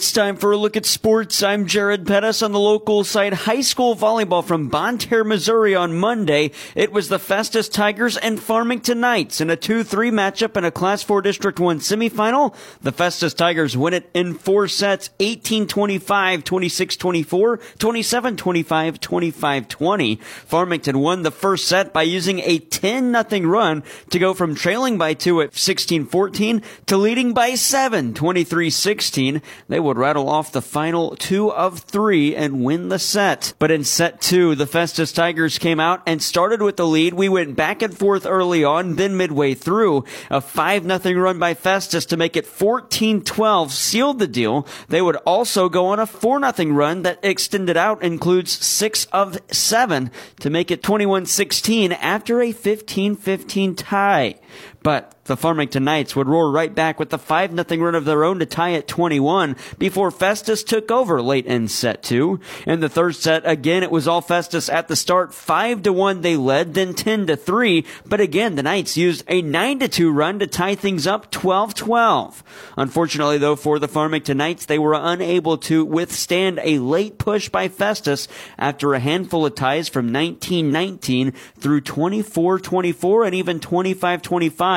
It's time for a look at sports. I'm Jared Pettis on the local side high school volleyball from Bonne Terre, Missouri on Monday. It was the Festus Tigers and Farmington Knights in a 2-3 matchup in a Class 4 District 1 semifinal. The Festus Tigers win it in four sets, 18-25, 26-24, 27-25, 25-20. Farmington won the first set by using a 10-0 run to go from trailing by two at 16-14 to leading by seven, 23-16. They would rattle off the final two of three and win the set. But in set two, the Festus Tigers came out and started with the lead. We went back and forth early on, then midway through, a 5 0 run by Festus to make it 14-12 sealed the deal. They would also go on a 4 0 run that extended out includes 6 of 7 to make it 21-16 after a 15-15 tie. But the Farmington Knights would roar right back with the 5 0 run of their own to tie at 21 before Festus took over late in set two. In the third set, again, it was all Festus at the start. 5 to 1 they led, then 10 to 3. But again, the Knights used a 9 to 2 run to tie things up 12 12. Unfortunately, though, for the Farmington Knights, they were unable to withstand a late push by Festus after a handful of ties from 19 19 through 24 24 and even 25 25.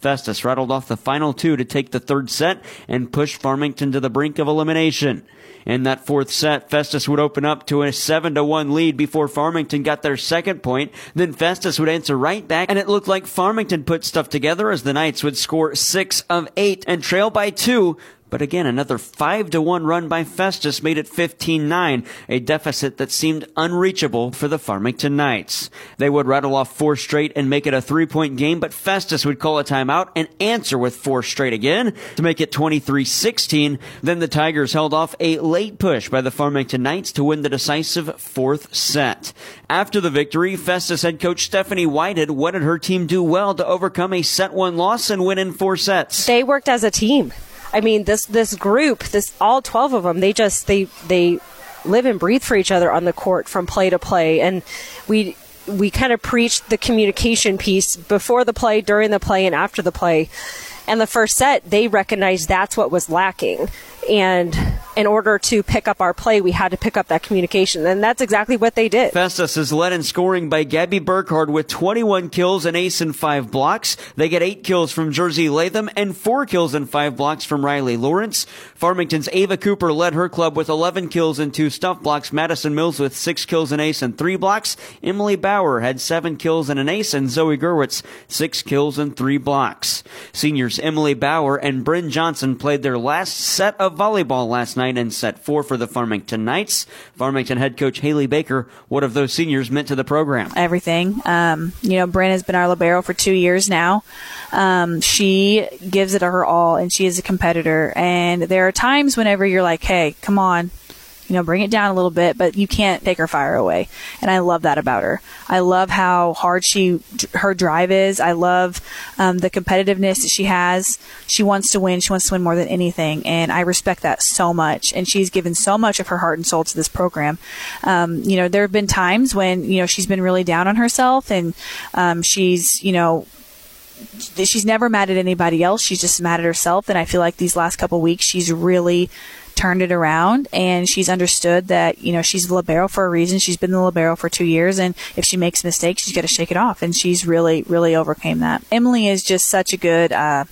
Festus rattled off the final two to take the third set and push Farmington to the brink of elimination. In that fourth set, Festus would open up to a 7 to 1 lead before Farmington got their second point. Then Festus would answer right back, and it looked like Farmington put stuff together as the Knights would score 6 of 8 and trail by 2 but again, another 5 to 1 run by Festus made it 15-9, a deficit that seemed unreachable for the Farmington Knights. They would rattle off four straight and make it a three-point game, but Festus would call a timeout and answer with four straight again to make it 23-16. Then the Tigers held off a late push by the Farmington Knights to win the decisive fourth set. After the victory, Festus head coach Stephanie Whitehead wanted her team do well to overcome a set one loss and win in four sets. They worked as a team. I mean, this this group, this all twelve of them, they just they they live and breathe for each other on the court from play to play, and we we kind of preached the communication piece before the play, during the play, and after the play. And the first set, they recognized that's what was lacking. And in order to pick up our play, we had to pick up that communication. And that's exactly what they did. Festus is led in scoring by Gabby Burkhardt with 21 kills, an ace, and five blocks. They get eight kills from Jersey Latham and four kills and five blocks from Riley Lawrence. Farmington's Ava Cooper led her club with 11 kills and two stuff blocks. Madison Mills with six kills, an ace, and three blocks. Emily Bauer had seven kills and an ace, and Zoe Gerwitz six kills and three blocks. Seniors Emily Bauer and Bryn Johnson played their last set of volleyball last night in set four for the Farmington Knights. Farmington head coach Haley Baker, what have those seniors meant to the program? Everything. Um, you know, Bryn has been our libero for two years now. Um, she gives it her all, and she is a competitor. And there are times whenever you're like, "Hey, come on, you know, bring it down a little bit, but you can't take her fire away. And I love that about her. I love how hard she, her drive is. I love um, the competitiveness that she has. She wants to win. She wants to win more than anything. And I respect that so much. And she's given so much of her heart and soul to this program. Um, you know, there have been times when, you know, she's been really down on herself and um, she's, you know, she's never mad at anybody else. She's just mad at herself. And I feel like these last couple weeks, she's really turned it around and she's understood that, you know, she's the libero for a reason. She's been the libero for two years and if she makes mistakes, she's got to shake it off. And she's really, really overcame that. Emily is just such a good, uh,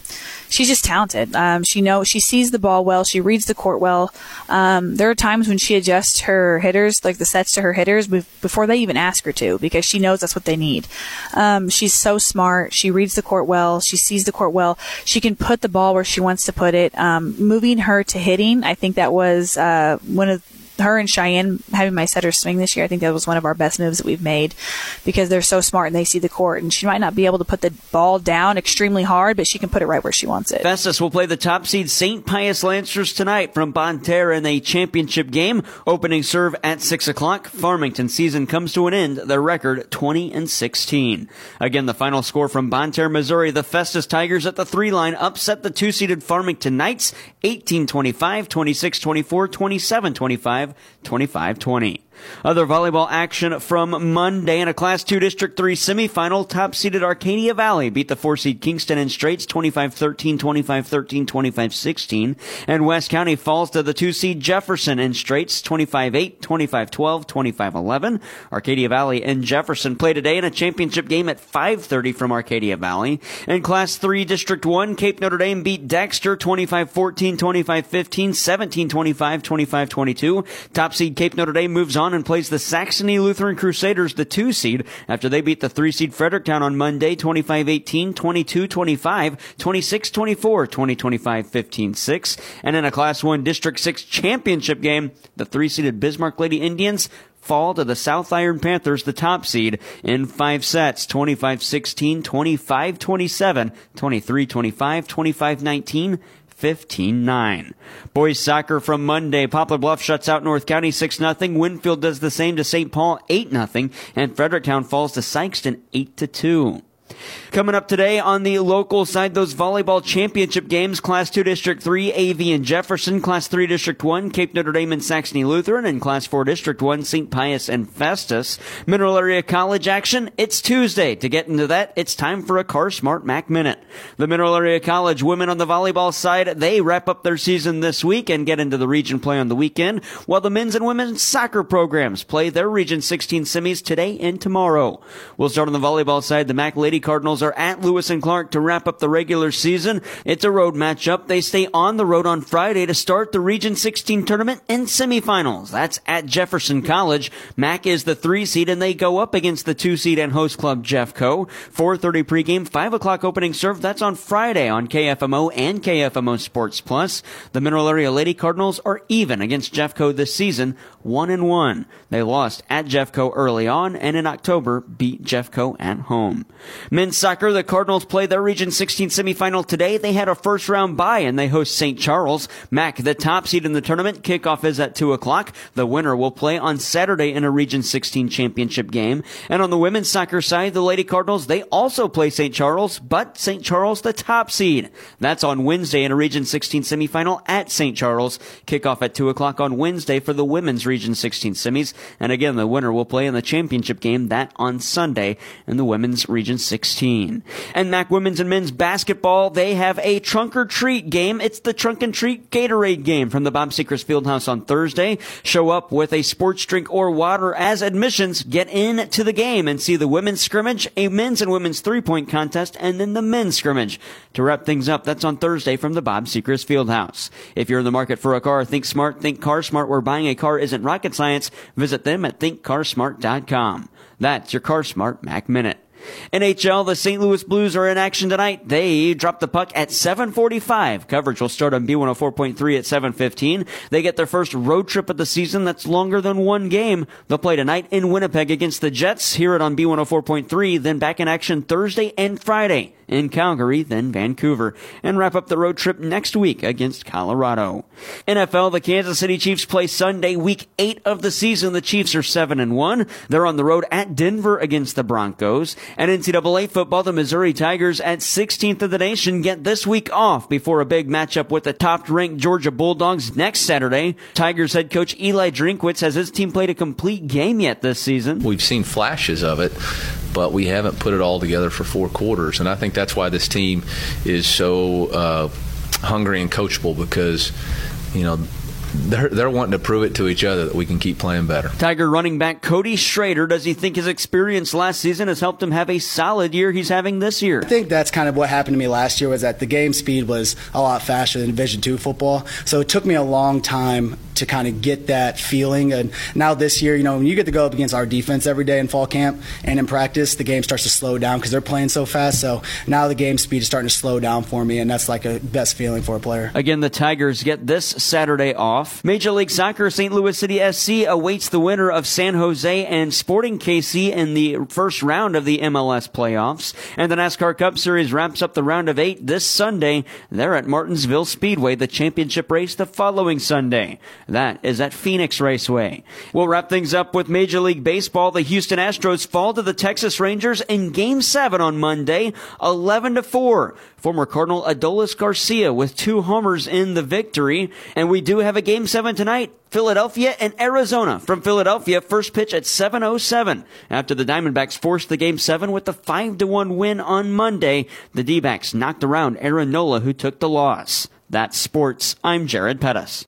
she's just talented. Um, she knows, she sees the ball well. She reads the court well. Um, there are times when she adjusts her hitters, like the sets to her hitters before they even ask her to because she knows that's what they need. Um, she's so smart. She reads the court well. She sees the court well. She can put the ball where she wants to put it. Um, moving her to hitting, I think think that was uh, one of her and Cheyenne having my setter swing this year, I think that was one of our best moves that we've made because they're so smart and they see the court. And she might not be able to put the ball down extremely hard, but she can put it right where she wants it. Festus will play the top seed St. Pius Lancers tonight from Bonne Terre in a championship game. Opening serve at 6 o'clock. Farmington season comes to an end. Their record 20 and 16. Again, the final score from Bonne Terre, Missouri. The Festus Tigers at the three line upset the two seeded Farmington Knights 18 25, 26 24, 27 25 25, 25 20. Other volleyball action from Monday in a Class 2 District 3 semifinal. Top seeded Arcadia Valley beat the 4 seed Kingston in straights 25 13, 25 13, 25 16. And West County falls to the 2 seed Jefferson in straights 25 8, 25 12, 25 11. Arcadia Valley and Jefferson play today in a championship game at 5.30 from Arcadia Valley. In Class 3 District 1, Cape Notre Dame beat Dexter 25 14, 25 15, 17 25, 25 22. Top seed Cape Notre Dame moves on and plays the Saxony Lutheran Crusaders, the two seed, after they beat the three seed Fredericktown on Monday, 25-18, 22-25, 26-24, 20-25, 15-6. And in a Class 1 District 6 championship game, the three seeded Bismarck Lady Indians fall to the South Iron Panthers, the top seed, in five sets 25 16, 25 27, 23 25, 25 19, 15-9. Boys soccer from Monday. Poplar Bluff shuts out North County 6-0. Winfield does the same to St. Paul 8-0. And Fredericktown falls to Sykeston 8-2. Coming up today on the local side, those volleyball championship games, Class 2 District 3, AV and Jefferson, Class 3 District 1, Cape Notre Dame and Saxony Lutheran, and Class 4 District 1, St. Pius and Festus. Mineral Area College action, it's Tuesday. To get into that, it's time for a Car Smart Mac Minute. The Mineral Area College women on the volleyball side, they wrap up their season this week and get into the region play on the weekend, while the men's and women's soccer programs play their Region 16 semis today and tomorrow. We'll start on the volleyball side. The Mac Lady Cardinals are at Lewis and Clark to wrap up the regular season. It's a road matchup. They stay on the road on Friday to start the Region 16 tournament and semifinals. That's at Jefferson College. Mac is the three seed and they go up against the two seed and host club Jeffco. 4.30 pregame, 5 o'clock opening serve. That's on Friday on KFMO and KFMO Sports Plus. The Mineral Area Lady Cardinals are even against Jeffco this season, 1 and 1. They lost at Jeffco early on and in October beat Jeffco at home. Men's soccer, the Cardinals play their Region 16 semifinal today. They had a first round bye and they host St. Charles. Mac, the top seed in the tournament. Kickoff is at 2 o'clock. The winner will play on Saturday in a Region 16 championship game. And on the women's soccer side, the Lady Cardinals, they also play St. Charles, but St. Charles the top seed. That's on Wednesday in a Region 16 semifinal at St. Charles. Kickoff at 2 o'clock on Wednesday for the women's Region 16 semis. And again, the winner will play in the championship game that on Sunday in the women's Region 16. And Mac women's and men's basketball, they have a trunk or treat game. It's the trunk and treat Gatorade game from the Bob Sechrist Fieldhouse on Thursday. Show up with a sports drink or water as admissions. Get in to the game and see the women's scrimmage, a men's and women's three point contest, and then the men's scrimmage. To wrap things up, that's on Thursday from the Bob Sechrist Fieldhouse. If you're in the market for a car, think smart, think car smart, where buying a car isn't rocket science. Visit them at thinkcarsmart.com. That's your Car Smart Mac Minute. NHL, the St. Louis Blues are in action tonight. They drop the puck at 7:45. Coverage will start on B104.3 at 7:15. They get their first road trip of the season that's longer than one game. They'll play tonight in Winnipeg against the Jets. Hear it on B104.3. Then back in action Thursday and Friday in Calgary, then Vancouver, and wrap up the road trip next week against Colorado. NFL, the Kansas City Chiefs play Sunday, week eight of the season. The Chiefs are seven and one. They're on the road at Denver against the Broncos. And NCAA football, the Missouri Tigers at 16th of the nation get this week off before a big matchup with the top ranked Georgia Bulldogs next Saturday. Tigers head coach Eli Drinkwitz has his team played a complete game yet this season. We've seen flashes of it, but we haven't put it all together for four quarters. And I think that's why this team is so uh, hungry and coachable because, you know, they're, they're wanting to prove it to each other that we can keep playing better. Tiger running back Cody Schrader, does he think his experience last season has helped him have a solid year he's having this year? I think that's kind of what happened to me last year was that the game speed was a lot faster than Division two football. So it took me a long time to kind of get that feeling. And now this year, you know, when you get to go up against our defense every day in fall camp and in practice, the game starts to slow down because they're playing so fast. So now the game speed is starting to slow down for me, and that's like a best feeling for a player. Again, the Tigers get this Saturday off. Major League Soccer, St. Louis City SC awaits the winner of San Jose and Sporting KC in the first round of the MLS playoffs. And the NASCAR Cup Series wraps up the round of eight this Sunday. They're at Martinsville Speedway, the championship race the following Sunday. That is at Phoenix Raceway. We'll wrap things up with Major League Baseball. The Houston Astros fall to the Texas Rangers in Game 7 on Monday, 11 to 4. Former Cardinal Adolis Garcia with two homers in the victory. And we do have a Game 7 tonight. Philadelphia and Arizona. From Philadelphia, first pitch at 7.07. After the Diamondbacks forced the Game 7 with the 5 to 1 win on Monday, the D-backs knocked around Aaron Nola, who took the loss. That's sports. I'm Jared Pettis.